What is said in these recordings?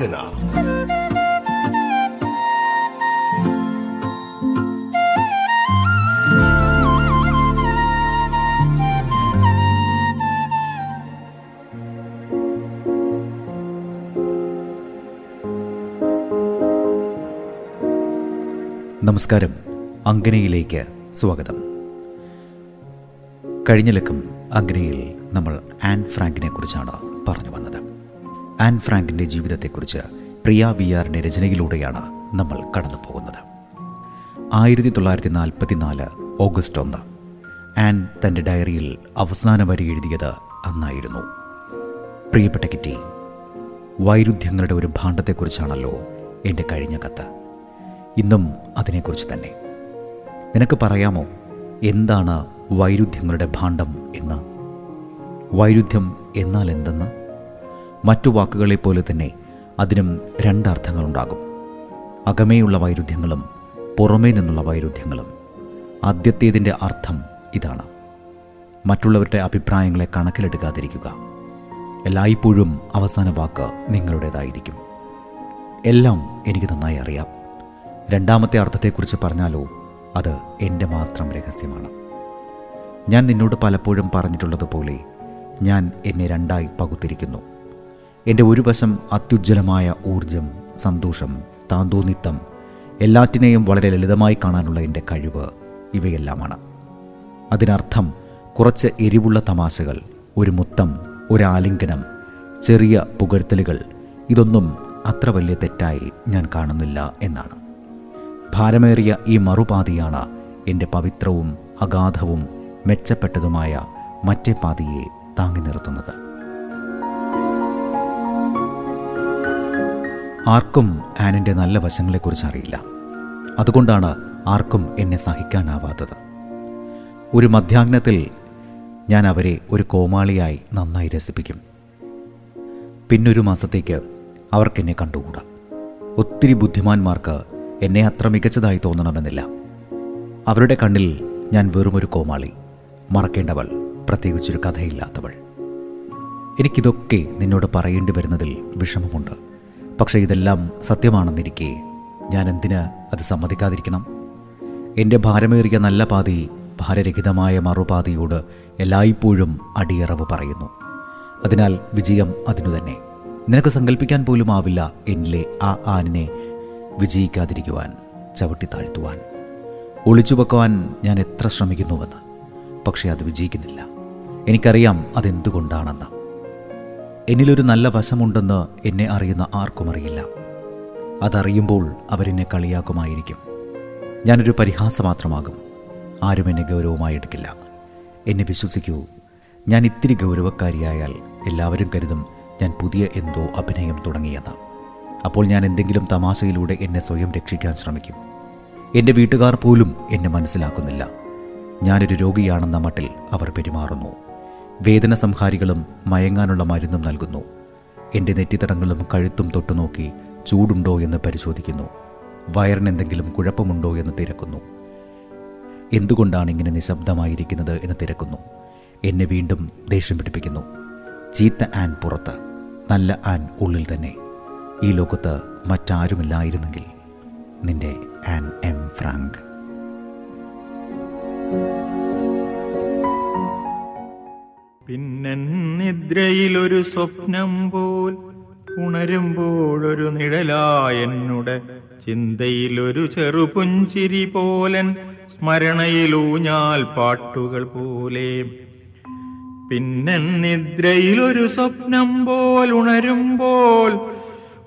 അങ്കന നമസ്കാരം. അങ്കനയിലേക്ക് സ്വാഗതം. കഴിഞ്ഞ ലക്കം അങ്കനയിൽ നമ്മൾ ആൻ ഫ്രാങ്കിനെ കുറിച്ചാണ് പറഞ്ഞു ആൻ ഫ്രാങ്കിന്റെ ജീവിതത്തെക്കുറിച്ച് പ്രിയ വി ആറിന്റെ രചനയിലൂടെയാണ് നമ്മൾ കടന്നു പോകുന്നത് ആയിരത്തി തൊള്ളായിരത്തി നാൽപ്പത്തി നാല് ഓഗസ്റ്റ് ഒന്ന്. ആൻ തന്റെ ഡയറിയിൽ അവസാന വരി എഴുതിയത് അന്നായിരുന്നു. പ്രിയപ്പെട്ട കിറ്റി വൈരുദ്ധ്യങ്ങളുടെ ഒരു ഭാണ്ഡത്തെക്കുറിച്ചാണല്ലോ എന്റെ കഴിഞ്ഞ കത്ത്. ഇന്നും അതിനെക്കുറിച്ച് തന്നെ. നിനക്ക് പറയാമോ എന്താണ് വൈരുദ്ധ്യങ്ങളുടെ ഭാണ്ഡം എന്ന്? വൈരുദ്ധ്യം എന്നാൽ എന്തെന്ന്? മറ്റു വാക്കുകളെ പോലെ തന്നെ അതിനും രണ്ടർത്ഥങ്ങളുണ്ടാകും. അകമേയുള്ള വൈരുദ്ധ്യങ്ങളും പുറമേ നിന്നുള്ള വൈരുദ്ധ്യങ്ങളും. ആദ്യത്തേതിന്റെ അർത്ഥം ഇതാണ്. മറ്റുള്ളവരുടെ അഭിപ്രായങ്ങളെ കണക്കിലെടുക്കാതിരിക്കുക. എല്ലായ്പ്പോഴും അവസാന വാക്ക് നിങ്ങളുടേതായിരിക്കും. എല്ലാം എനിക്ക് നന്നായി അറിയാം. രണ്ടാമത്തെ അർത്ഥത്തെക്കുറിച്ച് പറഞ്ഞാലോ അത് എന്റെ മാത്രം രഹസ്യമാണ്. ഞാൻ നിന്നോട് പലപ്പോഴും പറഞ്ഞിട്ടുള്ളതുപോലെ ഞാൻ എന്നെ രണ്ടായി പകുത്തിരിക്കുന്നു. എന്റെ ഒരു വശം അത്യുജ്വലമായ ഊർജം സന്തോഷം താന്തോന്നിത്തം എല്ലാറ്റിനെയും വളരെ ലളിതമായി കാണാനുള്ള എന്റെ കഴിവ് ഇവയെല്ലാമാണ്. അതിനർത്ഥം കുറച്ച് എരിവുള്ള തമാശകൾ ഒരു മുത്തം ഒരു ആലിംഗനം ചെറിയ പുകഴ്ത്തലുകൾ ഇതൊന്നും അത്ര വലിയ തെറ്റായി ഞാൻ കാണുന്നില്ല എന്നാണ്. ഭാരമേറിയ ഈ മറുപാതിയാണ് എന്റെ പവിത്രവും അഗാധവും മെച്ചപ്പെട്ടതുമായ മറ്റേ പാതിയെ താങ്ങി നിർത്തുന്നത്. ആർക്കും ആനിന്റെ നല്ല വശങ്ങളെക്കുറിച്ച് അറിയില്ല. അതുകൊണ്ടാണ് ആർക്കും എന്നെ സഹിക്കാനാവാത്തത്. ഒരു മധ്യാഹ്നത്തിൽ ഞാൻ അവരെ ഒരു കോമാളിയായി നന്നായി രസിപ്പിക്കും. പിന്നൊരു മാസത്തേക്ക് അവർക്കെന്നെ കണ്ടുകൂടാ. ഒത്തിരി ബുദ്ധിമാന്മാർക്ക് എന്നെ അത്ര മികച്ചതായി തോന്നണമെന്നില്ല. അവരുടെ കണ്ണിൽ ഞാൻ വെറുമൊരു കോമാളി മറക്കേണ്ടവൾ പ്രത്യേകിച്ചൊരു കഥയില്ലാത്തവൾ. എനിക്കിതൊക്കെ നിന്നോട് പറയേണ്ടി വരുന്നതിൽ വിഷമമുണ്ട്. പക്ഷേ ഇതെല്ലാം സത്യമാണെന്നിരിക്കെ ഞാൻ എന്തിന് അത് സമ്മതിക്കാതിരിക്കണം? എന്റെ ഭാരമേറിയ നല്ല പാതി ഭാരരഹിതമായ മറുപാതിയോട് എല്ലായ്പ്പോഴും അടിയറവ് പറയുന്നു. അതിനാൽ വിജയം അതിനു തന്നെ. നിനക്ക് സങ്കല്പിക്കാൻ പോലും ആവില്ല എന്നിലെ ആ ആനിനെ വിജയിക്കാതിരിക്കുവാൻ ചവിട്ടി താഴ്ത്തുവാൻ. ഒളിച്ചു വെക്കുവാൻ ഞാൻ എത്ര ശ്രമിക്കുന്നുവെന്ന്. പക്ഷേ അത് വിജയിക്കുന്നില്ല. എനിക്കറിയാം അതെന്തുകൊണ്ടാണെന്ന്. എന്നിലൊരു നല്ല വശമുണ്ടെന്ന് എന്നെ അറിയുന്ന ആർക്കും അറിയില്ല. അതറിയുമ്പോൾ അവരെന്നെ കളിയാക്കുമായിരിക്കും. ഞാനൊരു പരിഹാസം മാത്രമാകും ആരും എന്നെ ഗൗരവമായി എടുക്കില്ല. എന്നെ വിശ്വസിക്കൂ. ഞാൻ ഇത്തിരി ഗൗരവക്കാരിയായാൽ എല്ലാവരും കരുതും ഞാൻ പുതിയ എന്തോ അഭിനയം തുടങ്ങിയെന്ന്. അപ്പോൾ ഞാൻ എന്തെങ്കിലും തമാശയിലൂടെ എന്നെ സ്വയം രക്ഷിക്കാൻ ശ്രമിക്കും. എന്റെ വീട്ടുകാർ പോലും എന്നെ മനസ്സിലാക്കുന്നില്ല. ഞാനൊരു രോഗിയാണെന്ന മട്ടിൽ അവർ പെരുമാറുന്നു. വേദന സംഹാരികളും മയങ്ങാനുള്ള മരുന്നും നൽകുന്നു. എന്റെ നെറ്റിത്തടങ്ങളും കഴുത്തും തൊട്ടുനോക്കി ചൂടുണ്ടോ എന്ന് പരിശോധിക്കുന്നു. വയറിനെന്തെങ്കിലും കുഴപ്പമുണ്ടോ എന്ന് തിരക്കുന്നു. എന്തുകൊണ്ടാണ് ഇങ്ങനെ നിശബ്ദമായിരിക്കുന്നത് എന്ന് തിരക്കുന്നു. എന്നെ വീണ്ടും ദേഷ്യം പിടിപ്പിക്കുന്നു. ചീത്ത ആൻ പുറത്ത്. നല്ല ആൻ ഉള്ളിൽ തന്നെ. ഈ ലോകത്ത് മറ്റാരുമില്ലായിരുന്നെങ്കിൽ നിന്റെ ആൻ എം ഫ്രാങ്ക്. പിന്നെന്നിദ്രയിലൊരു സ്വപ്നം പോൽ ഉണരുമ്പോഴൊരു നിഴലായെന്നുടെ ചിന്തയിലൊരു ചെറുപുഞ്ചിരി പോലൻ സ്മരണയിലൂഞ്ഞാൽ പാട്ടുകൾ പോലെ. പിന്നെന്നിദ്രയിലൊരു സ്വപ്നം പോൽ ഉണരുമ്പോൾ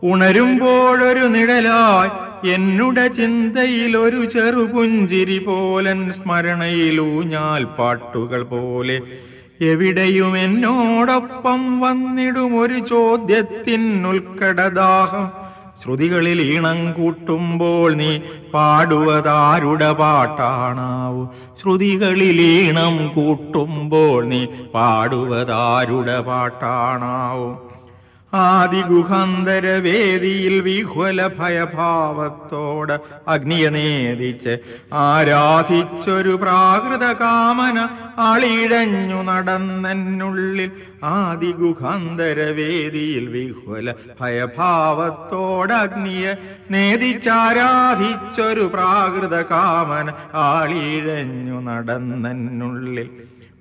ഉണരുമ്പോഴൊരു നിഴലായി എന്നുടെ ചിന്തയിലൊരു ചെറുപുഞ്ചിരി പോലൻ സ്മരണയിലൂഞ്ഞാൽ പാട്ടുകൾ പോലെ. എവിടെയും എന്നോടൊപ്പം വന്നിടും ഒരു ചോദ്യത്തിൻ ഉൽക്കടദാഹം ശ്രുതികളിൽ ഈണം കൂട്ടുമ്പോൾ നീ പാടുവതാരുടെ പാട്ടാണാവൂ. ശ്രുതികളിൽ ഈണം കൂട്ടുമ്പോൾ നീ പാടുവതാരുടെ പാട്ടാണാവൂ. ആദിഗുഹാന്തര വേദിയിൽ വിഹ്വല ഭയഭാവത്തോട് അഗ്നിയെ നേദിച്ച് ആരാധിച്ചൊരു പ്രാകൃത കാമന അളിഴഞ്ഞു ആദിഗുഹാന്തര വേദിയിൽ വിഹ്വല ഭയഭാവത്തോട് അഗ്നിയെ നേദിച്ചാരാധിച്ചൊരു പ്രാകൃത കാമന ആളിഴഞ്ഞു നടന്നെന്നുള്ളിൽ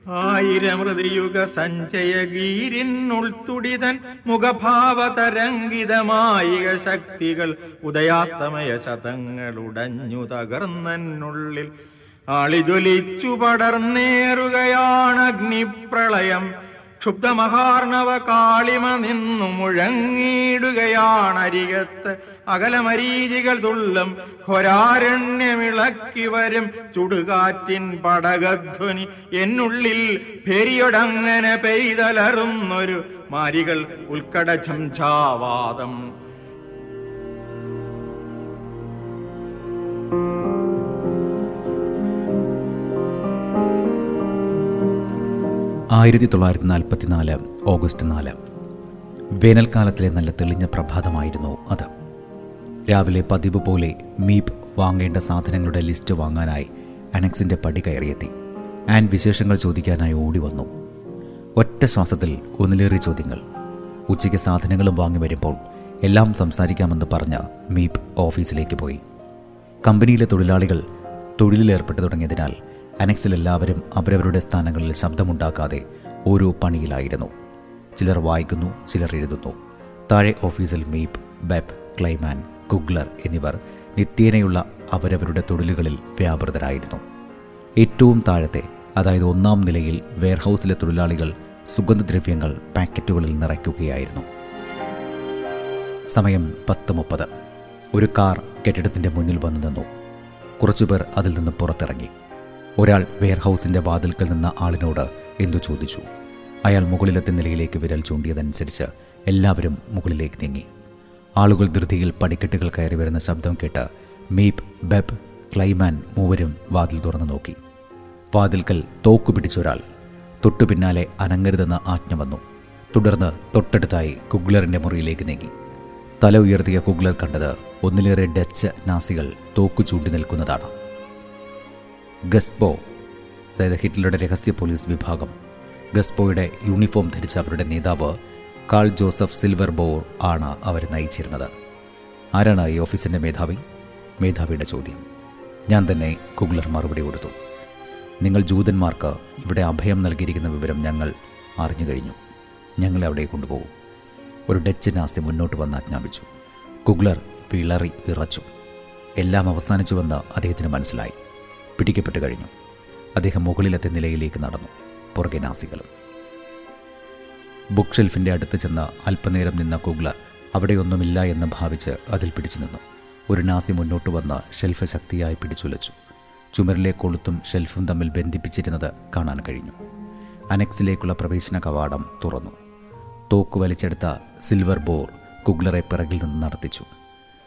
ആയിരം ഹൃദയുഗ സഞ്ചയ ഗീരിനുൾത്തുടിതൻ മുഖഭാവ തരംഗിതമായിക ശക്തികൾ ഉദയാസ്തമയ ശതങ്ങൾ ഉടഞ്ഞു തകർന്നെന്നുള്ളിൽ ആളിജ്വലിച്ചു പടർന്നേറുകയാണ് അഗ്നിപ്രളയം ക്ഷുബ്ധമഹാർണവ കാളിമ നിന്നു മുഴങ്ങിയിടുകയാണ് അരികത്ത് അകലമരീചികൾ തുള്ളും ഘൊരാരണ്യമിളക്കി വരും. ചുടുകാറ്റിൻ പടകധ്വനി എന്നുള്ളിൽ പെരിയൊടങ്ങനെ പെയ്തലറുന്നൊരു മാരികൾ ഉൾക്കട ഝംഝാവാദം ആയിരത്തി തൊള്ളായിരത്തി നാൽപ്പത്തിനാല് ഓഗസ്റ്റ് നാല്. വേനൽക്കാലത്തിലെ നല്ല തെളിഞ്ഞ പ്രഭാതമായിരുന്നു അത്. രാവിലെ പതിവ് പോലെ മീപ് വാങ്ങേണ്ട സാധനങ്ങളുടെ ലിസ്റ്റ് വാങ്ങാനായി അനക്സിന്റെ പടി കയറിയെത്തി. ആൻ വിശേഷങ്ങൾ ചോദിക്കാനായി ഓടി വന്നു. ഒറ്റ ശ്വാസത്തിൽ ഒന്നിലേറെ ചോദ്യങ്ങൾ. ഉച്ചയ്ക്ക് സാധനങ്ങളും വാങ്ങി വരുമ്പോൾ എല്ലാം സംസാരിക്കാമെന്ന് പറഞ്ഞ് മീപ് ഓഫീസിലേക്ക് പോയി. കമ്പനിയിലെ തൊഴിലാളികൾ തൊഴിലിലേർപ്പെട്ടു തുടങ്ങിയതിനാൽ അനക്സിൽ എല്ലാവരും അവരവരുടെ സ്ഥാനങ്ങളിൽ ശബ്ദമുണ്ടാക്കാതെ ഓരോ പണിയിലായിരുന്നു. ചിലർ വായിക്കുന്നു ചിലർ എഴുതുന്നു. താഴെ ഓഫീസിൽ മീപ് ബെബ് ക്ലൈമാൻ കുഗ്ലർ എന്നിവർ നിത്യേനയുള്ള അവരവരുടെ തൊഴിലുകളിൽ വ്യാപൃതരായിരുന്നു. ഏറ്റവും താഴത്തെ അതായത് ഒന്നാം നിലയിൽ വെയർഹൗസിലെ തൊഴിലാളികൾ സുഗന്ധദ്രവ്യങ്ങൾ പാക്കറ്റുകളിൽ നിറയ്ക്കുകയായിരുന്നു. സമയം പത്ത് മുപ്പത് ഒരു കാർ കെട്ടിടത്തിന്റെ മുന്നിൽ വന്നു നിന്നു. കുറച്ചുപേർ അതിൽ നിന്ന് പുറത്തിറങ്ങി. ഒരാൾ വെയർഹൗസിന്റെ വാതിൽക്കൽ നിന്ന ആളിനോട് എന്തു ചോദിച്ചു? അയാൾ മുകളിലത്തെ നിലയിലേക്ക് വിരൽ ചൂണ്ടിയതനുസരിച്ച് എല്ലാവരും മുകളിലേക്ക് നീങ്ങി. ആളുകൾ ധൃതിയിൽ പടിക്കെട്ടുകൾ കയറി വരുന്ന ശബ്ദം കേട്ട് മീപ് ബെബ് ക്ലൈമാൻ മൂവരും വാതിൽ തുറന്നു നോക്കി. വാതിൽക്കൽ തോക്കു പിടിച്ചൊരാൾ തൊട്ടു പിന്നാലെ അനങ്ങരുതെന്ന ആജ്ഞ വന്നു. തുടർന്ന് തൊട്ടടുത്തായി കുഗ്ലറിന്റെ മുറിയിലേക്ക് നീങ്ങി. തല ഉയർത്തിയ കുഗ്ലർ കണ്ടത് ഒന്നിലേറെ ഡച്ച് നാസികൾ തോക്കു ചൂണ്ടി നിൽക്കുന്നതാണ്. ഗസ്പോ അതായത് ഹിറ്റ്ലറുടെ രഹസ്യ പോലീസ് വിഭാഗം ഗസ്പോയുടെ യൂണിഫോം ധരിച്ച അവരുടെ നേതാവ് കാൾ ജോസഫ് സിൽവർ ബോർ ആണ് അവർ നയിച്ചിരുന്നത്. ആരാണ് ഈ ഓഫീസിന്റെ മേധാവി? മേധാവിയുടെ ചോദ്യം. ഞാൻ തന്നെ കുഗ്ലർ മറുപടി കൊടുത്തു. നിങ്ങൾ ജൂതന്മാർക്ക് ഇവിടെ അഭയം നൽകിയിരിക്കുന്ന വിവരം ഞങ്ങൾ അറിഞ്ഞു കഴിഞ്ഞു. ഞങ്ങളെ അവിടെ കൊണ്ടുപോകും. ഒരു ഡച്ച് നാസി മുന്നോട്ട് വന്ന് ആജ്ഞാപിച്ചു. കുഗ്ലർ വിളറി ഇറച്ചു. എല്ലാം അവസാനിച്ചുവെന്ന് അദ്ദേഹത്തിന് മനസ്സിലായി. പിടിക്കപ്പെട്ട് കഴിഞ്ഞു. അദ്ദേഹം മുകളിലത്തെ നിലയിലേക്ക് നടന്നു. പുറകെ നാസികളും ബുക്ക് ഷെൽഫിന്റെ അടുത്ത് ചെന്ന് അല്പനേരം നിന്ന കുഗ്ലർ അവിടെയൊന്നുമില്ല എന്ന് ഭാവിച്ച് അതിൽ പിടിച്ചു നിന്നു. ഒരു നാസി മുന്നോട്ട് വന്ന് ഷെൽഫ് ശക്തിയായി പിടിച്ചുലച്ചു. ചുമരിലെ കൊളുത്തും ഷെൽഫും തമ്മിൽ ബന്ധിപ്പിച്ചിരുന്നത് കാണാൻ കഴിഞ്ഞു. അനക്സിലേക്കുള്ള പ്രവേശന കവാടം തുറന്നു. തോക്ക് വലിച്ചെടുത്ത സിൽവർ ബോർ കുഗ്ലറെ പിറകിൽ നിന്ന് നടത്തിച്ചു.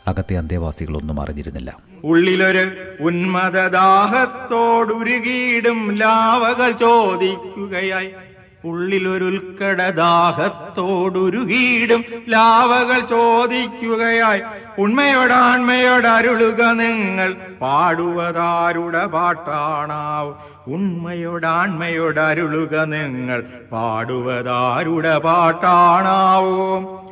അകത്തെ അന്തേവാസികളൊന്നും അറിഞ്ഞിരുന്നില്ല. ഉള്ളിലൊരു ഉന്മദദാഹത്തോടുരുകിയിടും ലാവകൾ ചോദിക്കുകയായി. ഉള്ളിലൊരുൽക്കട ദാഹത്തോടുരുകീടും ലാവകൾ ചോദിക്കുകയായി ഉണ്മയോടാൺമയോടരുളുക നിങ്ങൾ പാടുവതാരുടെ പാട്ടാണാവ്. ഉണ്മയോടാൺമയോടരുളുക നിങ്ങൾ പാടുവതാരുടെ പാട്ടാണാവും.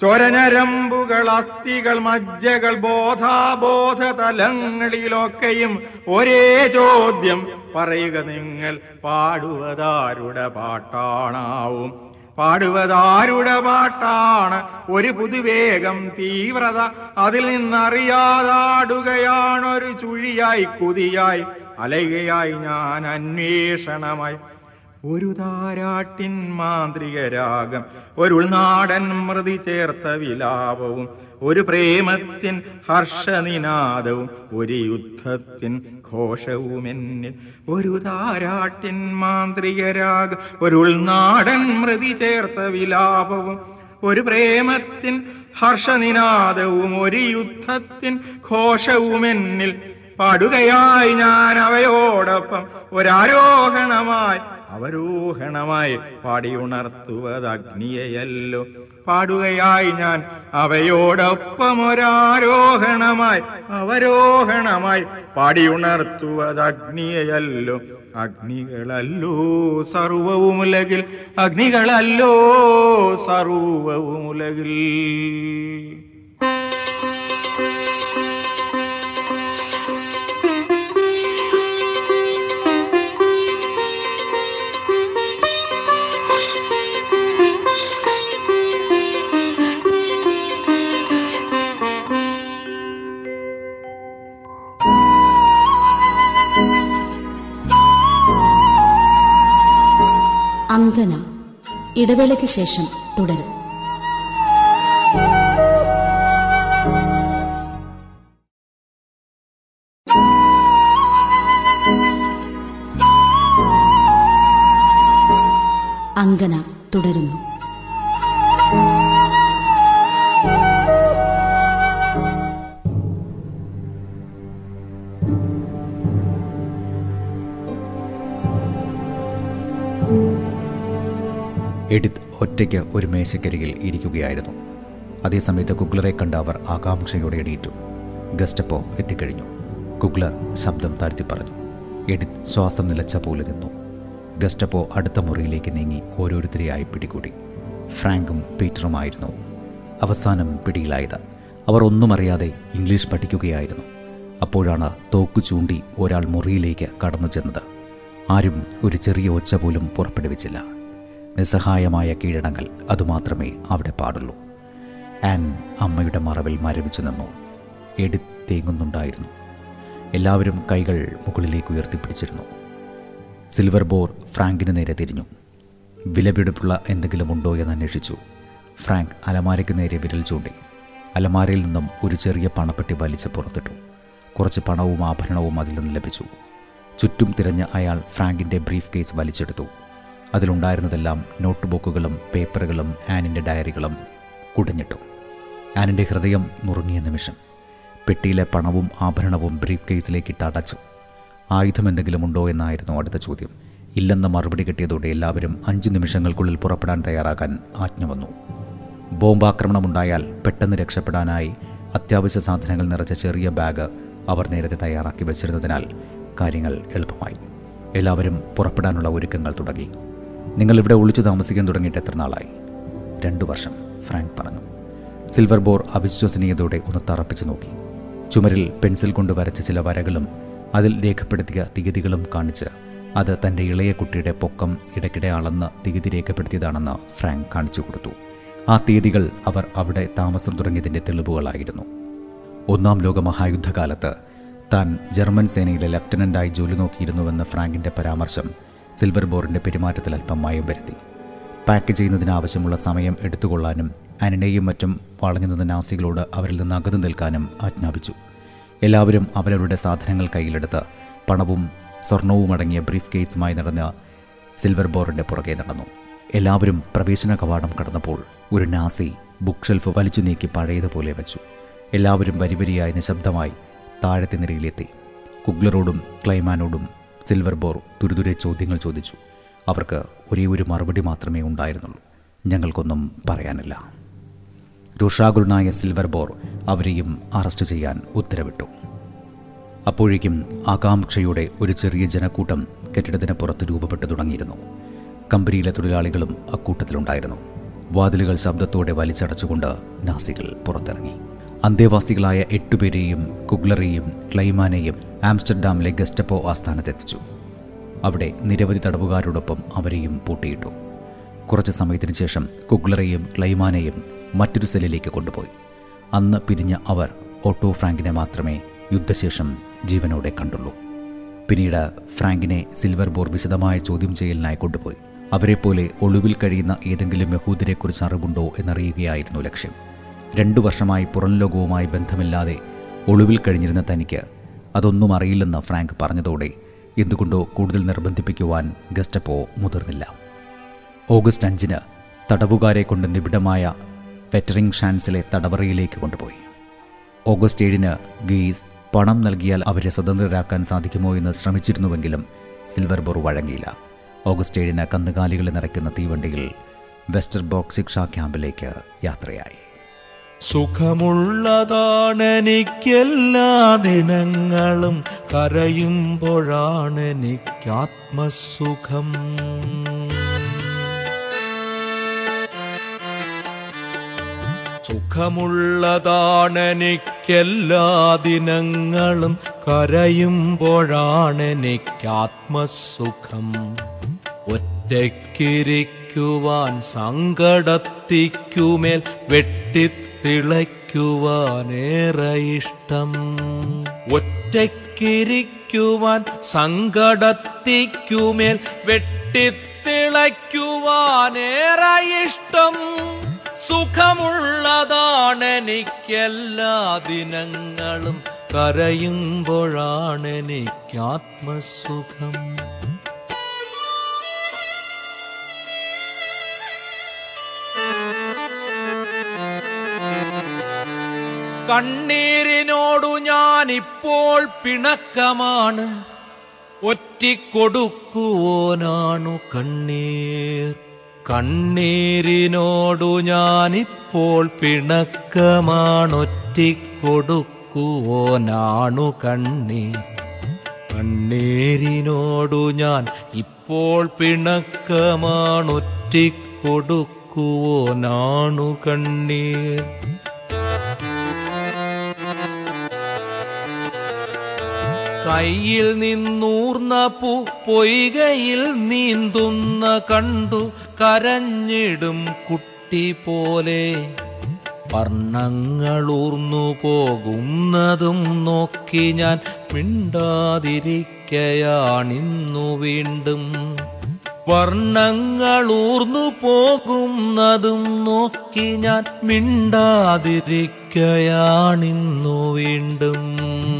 ചോരനരമ്പുകൾ അസ്ഥികൾ മജ്ജകൾ ബോധാബോധ തലങ്ങളിലൊക്കെയും ഒരേ ചോദ്യം പറയുക നിങ്ങൾ പാടുവതാരുടെ പാട്ടാണാവും. പാടുവതാരുടെ പാട്ടാണ് ഒരു പുതുവേഗം തീവ്രത അതിൽ നിന്നറിയാതാടുകയാണൊരു ചുഴിയായി കുതിയായി അലയുകയായി ഞാൻ അന്വേഷണമായി. ഒരു താരാട്ടിൻ മാന്ത്രിക രാഗം ഒരു ഉൾനാടൻ മൃതി ചേർത്ത വിലാപവും ഒരു പ്രേമത്തിൻ ഹർഷനിനാദവും ഒരു യുദ്ധത്തിൻ ഘോഷവും എന്നിൽ ഒരു താരാട്ടിൻ മാന്ത്രിക രാഗം ഒരു ഉൾനാടൻ മൃതി ചേർത്ത വിലാപവും ഒരു പ്രേമത്തിൻ ഹർഷനിനാദവും ഒരു യുദ്ധത്തിൻ ഘോഷവും എന്നിൽ പാടുകയായി ഞാൻ അവയോടൊപ്പം ഒരാരോഹണമായി അവരോഹണമായി പാടിയുണർത്തുവത് അഗ്നിയല്ലോ പാടുകയായി ഞാൻ അവയോടൊപ്പം ഒരാരോഹണമായി അവരോഹണമായി പാടിയുണർത്തുവത് അഗ്നിയല്ലോ അഗ്നികളല്ലോ സർവവുമുലകിൽ അഗ്നികളല്ലോ സർവവുമുലകിൽ. അങ്കന ഇടവേളയ്ക്ക് ശേഷം തുടരും. എഡിത്ത് ഒറ്റയ്ക്ക് ഒരു മേശക്കരികിൽ ഇരിക്കുകയായിരുന്നു. അതേസമയത്ത് കുഗ്ലറെ കണ്ട അവർ ആകാംക്ഷയോടെ എണീറ്റു. ഗസ്റ്റപ്പോ എത്തിക്കഴിഞ്ഞു. കുഗ്ലർ ശബ്ദം താഴ്ത്തി പറഞ്ഞു. എഡിത്ത് ശ്വാസം നിലച്ച പോലെ നിന്നു. ഗസ്റ്റപ്പോ അടുത്ത മുറിയിലേക്ക് നീങ്ങി ഓരോരുത്തരെയായി പിടികൂടി. ഫ്രാങ്കും പീറ്ററുമായിരുന്നു. അവസാനം പിടിയിലായത്. അവർ ഒന്നും അറിയാതെ ഇംഗ്ലീഷ് പഠിക്കുകയായിരുന്നു. അപ്പോഴാണ് തോക്കു ചൂണ്ടി ഒരാൾ മുറിയിലേക്ക് കടന്നു ചെന്നത്. ആരും ഒരു ചെറിയ ഒച്ച പോലും പുറപ്പെടുവിച്ചില്ല. നിസ്സഹായമായ കീഴടങ്ങൽ അതുമാത്രമേ അവിടെ പാടുള്ളൂ. ആൻ അമ്മയുടെ മറവിൽ മരവിച്ചു നിന്നു. എടുത്തേങ്ങുന്നുണ്ടായിരുന്നു എല്ലാവരും കൈകൾ മുകളിലേക്ക് ഉയർത്തിപ്പിടിച്ചിരുന്നു. സിൽവർ ബോർ ഫ്രാങ്കിന് നേരെ തിരിഞ്ഞു. വിലപിടിപ്പുള്ള എന്തെങ്കിലും ഉണ്ടോ എന്ന് അന്വേഷിച്ചു. ഫ്രാങ്ക് അലമാരയ്ക്ക് നേരെ വിരൽ ചൂണ്ടി. അലമാരയിൽ നിന്നും ഒരു ചെറിയ പണപ്പെട്ടി വലിച്ച് പുറത്തിട്ടു. കുറച്ച് പണവും ആഭരണവും അതിൽ നിന്ന് ലഭിച്ചു. ചുറ്റും തിരഞ്ഞ അയാൾ ഫ്രാങ്കിന്റെ ബ്രീഫ് കേസ് വലിച്ചെടുത്തു. അതിലുണ്ടായിരുന്നതെല്ലാം നോട്ട് ബുക്കുകളും പേപ്പറുകളും ആനിന്റെ ഡയറികളും കുടഞ്ഞിട്ടു. ആനിന്റെ ഹൃദയം നുറുങ്ങിയ നിമിഷം പെട്ടിയിലെ പണവും ആഭരണവും ബ്രീഫ് കേസിലേക്ക് ഇട്ട് അടച്ചു. ആയുധം എന്തെങ്കിലും ഉണ്ടോ എന്നായിരുന്നു അടുത്ത ചോദ്യം. ഇല്ലെന്ന മറുപടി കിട്ടിയതോടെ എല്ലാവരും അഞ്ച് നിമിഷങ്ങൾക്കുള്ളിൽ പുറപ്പെടാൻ തയ്യാറാക്കാൻ ആജ്ഞ വന്നു. ബോംബാക്രമണമുണ്ടായാൽ പെട്ടെന്ന് രക്ഷപ്പെടാനായി അത്യാവശ്യ സാധനങ്ങൾ നിറച്ച ചെറിയ ബാഗ് അവർ നേരത്തെ തയ്യാറാക്കി വെച്ചിരുന്നതിനാൽ കാര്യങ്ങൾ എളുപ്പമായി. എല്ലാവരും പുറപ്പെടാനുള്ള ഒരുക്കങ്ങൾ തുടങ്ങി. നിങ്ങൾ ഇവിടെ ഒളിച്ചു താമസിക്കാൻ തുടങ്ങിയിട്ട് എത്ര നാളായി? രണ്ടു വർഷം ഫ്രാങ്ക് പറഞ്ഞു. സിൽവർ ബോർ അവിശ്വസനീയതയോടെ ഒന്ന് തറപ്പിച്ചു നോക്കി. ചുമരിൽ പെൻസിൽ കൊണ്ട് വരച്ച ചില വരകളും അതിൽ രേഖപ്പെടുത്തിയ തീയതികളും കാണിച്ച് അത് തന്റെ ഇളയ കുട്ടിയുടെ പൊക്കം ഇടയ്ക്കിടെ അളന്ന് തീയതി രേഖപ്പെടുത്തിയതാണെന്ന് ഫ്രാങ്ക് കാണിച്ചു കൊടുത്തു. ആ തീയതികൾ അവർ അവിടെ താമസം തുടങ്ങിയതിന്റെ തെളിവുകളായിരുന്നു. ഒന്നാം ലോക മഹായുദ്ധകാലത്ത് താൻ ജർമ്മൻ സേനയിലെ ലഫ്റ്റനന്റായി ജോലി നോക്കിയിരുന്നുവെന്ന ഫ്രാങ്കിന്റെ പരാമർശം സിൽവർ ബോറിന്റെ പെരുമാറ്റത്തിൽ അല്പം മയം വരുത്തി. പാക്ക് ചെയ്യുന്നതിന് ആവശ്യമുള്ള സമയം എടുത്തുകൊള്ളാനും അനനയും മറ്റും വളഞ്ഞു നിന്ന നാസികളോട് അവരിൽ നിന്ന് അകന്നു നിൽക്കാനും ആജ്ഞാപിച്ചു. എല്ലാവരും അവരവരുടെ സാധനങ്ങൾ കയ്യിലെടുത്ത് പണവും സ്വർണവും അടങ്ങിയ ബ്രീഫ് കേസുമായി നടന്ന സിൽവർ ബോറിന്റെ പുറകെ നടന്നു. എല്ലാവരും പ്രവേശന കവാടം കടന്നപ്പോൾ ഒരു നാസി ബുക്ക് ഷെൽഫ് വലിച്ചു നീക്കി പഴയതുപോലെ വെച്ചു. എല്ലാവരും വരിവരിയായി നിശബ്ദമായി താഴത്തെ നിരയിലെത്തി. കുഗ്ലറോടും ക്ലൈമാനോടും സിൽവർ ബോർ തുരുതുരെ ചോദ്യങ്ങൾ ചോദിച്ചു. അവർക്ക് ഒരേ ഒരു മറുപടി മാത്രമേ ഉണ്ടായിരുന്നുള്ളൂ. ഞങ്ങൾക്കൊന്നും പറയാനില്ല. രോഷാകുലനായ സിൽവർ ബോർ അവരെയും അറസ്റ്റ് ചെയ്യാൻ ഉത്തരവിട്ടു. അപ്പോഴേക്കും ആകാംക്ഷയുടെ ഒരു ചെറിയ ജനക്കൂട്ടം കെട്ടിടത്തിന് പുറത്ത് രൂപപ്പെട്ടു തുടങ്ങിയിരുന്നു. കമ്പനിയിലെ തൊഴിലാളികളും അക്കൂട്ടത്തിലുണ്ടായിരുന്നു. വാതിലുകൾ ശബ്ദത്തോടെ വലിച്ചടച്ചുകൊണ്ട് നാസികൾ പുറത്തിറങ്ങി. അന്തേവാസികളായ എട്ടുപേരെയും കുഗ്ലറെയും ക്ലൈമാനെയും ആംസ്റ്റർഡാമിലെ ഗസ്റ്റപ്പോ ആസ്ഥാനത്തെത്തിച്ചു. അവിടെ നിരവധി തടവുകാരോടൊപ്പം അവരെയും പൂട്ടിയിട്ടു. കുറച്ച് സമയത്തിന് ശേഷം കുഗ്ലറെയും ക്ലൈമാനെയും മറ്റൊരു സെല്ലിലേക്ക് കൊണ്ടുപോയി. അന്ന് പിരിഞ്ഞ അവർ ഓട്ടോ ഫ്രാങ്കിനെ മാത്രമേ യുദ്ധശേഷം ജീവനോടെ കണ്ടുള്ളൂ. പിന്നീട് ഫ്രാങ്കിനെ സിൽവർ ബോർ വിശദമായ ചോദ്യം ചെയ്യലിനായി കൊണ്ടുപോയി. അവരെപ്പോലെ ഒളിവിൽ കഴിയുന്ന ഏതെങ്കിലും യഹൂദരെക്കുറിച്ച് അറിവുണ്ടോ എന്നറിയുകയായിരുന്നു ലക്ഷ്യം. രണ്ടു വർഷമായി പുറം ലോകവുമായി ബന്ധമില്ലാതെ ഒളിവിൽ കഴിഞ്ഞിരുന്ന തനിക്ക് അതൊന്നും അറിയില്ലെന്ന് ഫ്രാങ്ക് പറഞ്ഞതോടെ എന്തുകൊണ്ടോ കൂടുതൽ നിർബന്ധിപ്പിക്കുവാൻ ഗസ്റ്റപ്പോ മുതിർന്നില്ല. ഓഗസ്റ്റ് അഞ്ചിന് തടവുകാരെ കൊണ്ട് നിബിഡമായ വെറ്ററിംഗ് ഷാൻസിലെ തടവറയിലേക്ക് കൊണ്ടുപോയി. ഓഗസ്റ്റ് ഏഴിന് ഗെയ്സ് പണം നൽകിയാൽ അവരെ സ്വതന്ത്രരാക്കാൻ സാധിക്കുമോ എന്ന് ശ്രമിച്ചിരുന്നുവെങ്കിലും സിൽവർ ബോർ വഴങ്ങിയില്ല. ഓഗസ്റ്റ് ഏഴിന് കന്നുകാലികളെ നിറയ്ക്കുന്ന തീവണ്ടിയിൽ വെസ്റ്റർബോക്ക് ശിക്ഷാ ക്യാമ്പിലേക്ക് യാത്രയായി. സുഖമുള്ളതാണെനിക്കെല്ലാ ദിനങ്ങളും കരയുമ്പോഴാണെനിക്കാത്മസുഖം സുഖമുള്ളതാണെനിക്കെല്ലാ ദിനങ്ങളും കരയുമ്പോഴാണെനിക്കാത്മസുഖം ഒറ്റയ്ക്കിരിക്കുവാൻ സങ്കടത്തിക്കുമേൽ വെട്ടിത്തിളയ്ക്കുവാനേറെ ഇഷ്ടം. ഒറ്റയ്ക്കിരിക്കുവാൻ സങ്കടത്തിക്കുമേൽ വെട്ടിത്തിളയ്ക്കുവാനേറെ ഇഷ്ടം. സുഖമുള്ളതാണെനിക്കെല്ലാ ദിനങ്ങളും കരയുമ്പോഴാണെനിക്കാത്മസുഖം. കണ്ണീരിനോടു ഇപ്പോൾ പിണക്കമാണ്. ഒറ്റിക്കൊടുക്കുവോനാണു കണ്ണീർ. കണ്ണീരിനോടു ഞാനിപ്പോൾ പിണക്കമാണൊറ്റിക്കൊടുക്കുവോനാണു കണ്ണീർ. കണ്ണീരിനോടു ഞാൻ ഇപ്പോൾ പിണക്കമാണൊറ്റിക്കൊടുക്കുവോനാണു കണ്ണീർ. കയ്യിൽ നിന്നൂർന്ന പൂ പൊയ്കയിൽ നീന്തുന്ന കണ്ടു കരഞ്ഞിടും കുട്ടി പോലെ. വർണങ്ങളൂർന്നു പോകുന്നതും നോക്കി ഞാൻ മിണ്ടാതിരിക്കയാണിന്നു വീണ്ടും. വർണങ്ങളൂർന്നു പോകുന്നതും നോക്കി ഞാൻ മിണ്ടാതിരിക്കയാണിന്നു വീണ്ടും.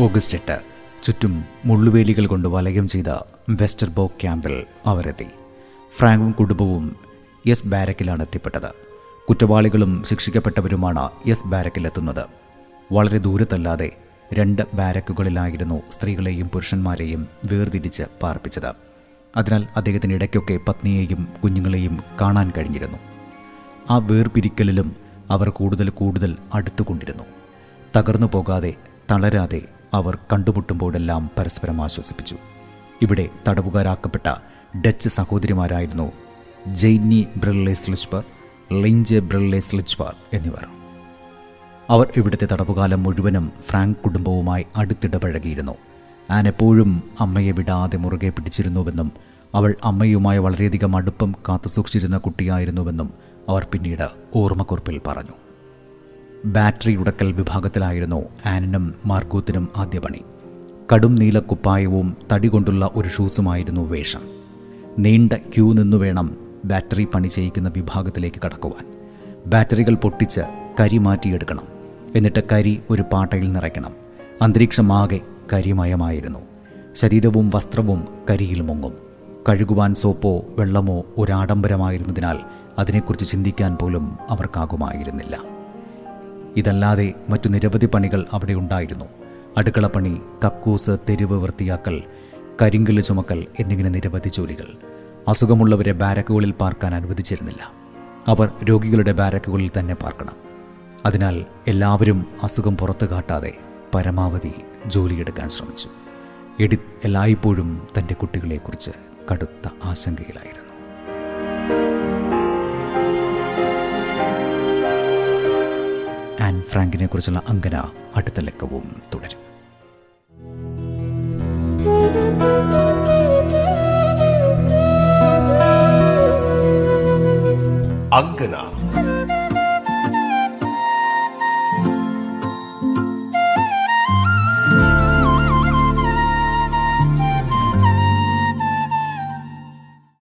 ഓഗസ്റ്റ് എട്ട് ചുറ്റും മുള്ളുവേലികൾ കൊണ്ട് വലയം ചെയ്ത വെസ്റ്റർബോക്ക് ക്യാമ്പിൽ അവരെത്തി. ഫ്രാങ്കും കുടുംബവും എസ് ബാരക്കിലാണ് എത്തിപ്പെട്ടത്. കുറ്റവാളികളും ശിക്ഷിക്കപ്പെട്ടവരുമാണ് എസ് ബാരക്കിലെത്തുന്നത് വളരെ ദൂരത്തല്ലാതെ രണ്ട് ബാരക്കുകളിലായിരുന്നു സ്ത്രീകളെയും പുരുഷന്മാരെയും വേർതിരിച്ച് പാർപ്പിച്ചത്. അതിനാൽ അദ്ദേഹത്തിന് ഇടയ്ക്കൊക്കെ പത്നിയെയും കുഞ്ഞുങ്ങളെയും കാണാൻ കഴിഞ്ഞിരുന്നു. ആ വേർപിരിക്കലിലും അവർ കൂടുതൽ കൂടുതൽ അടുത്തുകൊണ്ടിരുന്നു. തകർന്നു പോകാതെ തളരാതെ അവർ കണ്ടുമുട്ടുമ്പോഴെല്ലാം പരസ്പരം ആശ്വസിപ്പിച്ചു. ഇവിടെ തടവുകാരാക്കപ്പെട്ട ഡച്ച് സഹോദരിമാരായിരുന്നു ജെയ്നി ബ്രില്ലെ സ്ലിച്ച്പർ ലിഞ്ചെ ബ്രില്ലെ സ്ലിച്ച്പർ എന്നിവർ. അവർ ഇവിടുത്തെ തടവുകാലം മുഴുവനും ഫ്രാങ്ക് കുടുംബവുമായി അടുത്തിടപഴകിയിരുന്നു. ആൻ എപ്പോഴും അമ്മയെ വിടാതെ മുറുകെ പിടിച്ചിരുന്നുവെന്നും അവൾ അമ്മയുമായി വളരെയധികം അടുപ്പം കാത്തുസൂക്ഷിച്ചിരുന്ന കുട്ടിയായിരുന്നുവെന്നും അവർ പിന്നീട് ഓർമ്മക്കുറിപ്പിൽ പറഞ്ഞു. ബാറ്ററി ഉടക്കൽ വിഭാഗത്തിലായിരുന്നു ആനിനും മാർഗൂത്തിനും ആദ്യ പണി. കടും നീല കുപ്പായവും തടി കൊണ്ടുള്ള ഒരു ഷൂസുമായിരുന്നു വേഷം. നീണ്ട ക്യൂ നിന്നു വേണം ബാറ്ററി പണി ചെയ്യിക്കുന്ന വിഭാഗത്തിലേക്ക് കടക്കുവാൻ. ബാറ്ററികൾ പൊട്ടിച്ച് കരി മാറ്റിയെടുക്കണം. എന്നിട്ട് കരി ഒരു പാട്ടയിൽ നിറയ്ക്കണം. അന്തരീക്ഷമാകെ കരിമയമായിരുന്നു. ശരീരവും വസ്ത്രവും കരിയിൽ മുങ്ങും. കഴുകുവാൻ സോപ്പോ വെള്ളമോ ഒരാഡംബരമായിരുന്നതിനാൽ അതിനെക്കുറിച്ച് ചിന്തിക്കാൻ പോലും അവർക്കാകുമായിരുന്നില്ല. ഇതല്ലാതെ മറ്റു നിരവധി പണികൾ അവിടെ ഉണ്ടായിരുന്നു. അടുക്കളപ്പണി കക്കൂസ് തെരുവ് വൃത്തിയാക്കൽ കരിങ്കൽ ചുമക്കൽ എന്നിങ്ങനെ നിരവധി ജോലികൾ. അസുഖമുള്ളവരെ ബാരക്കുകളിൽ പാർക്കാൻ അനുവദിച്ചിരുന്നില്ല. അവർ രോഗികളുടെ ബാരക്കുകളിൽ തന്നെ പാർക്കണം. അതിനാൽ എല്ലാവരും അസുഖം പുറത്തു കാട്ടാതെ പരമാവധി ജോലിയെടുക്കാൻ ശ്രമിച്ചു. എഡിത്ത് എല്ലായ്പ്പോഴും തന്റെ കുട്ടികളെക്കുറിച്ച് കടുത്ത ആശങ്കയിലായിരുന്നു. ആൻ ഫ്രാങ്കിനെ കുറിച്ചുള്ള അങ്കന അടുത്ത ലക്കവും തുടരും. അങ്കന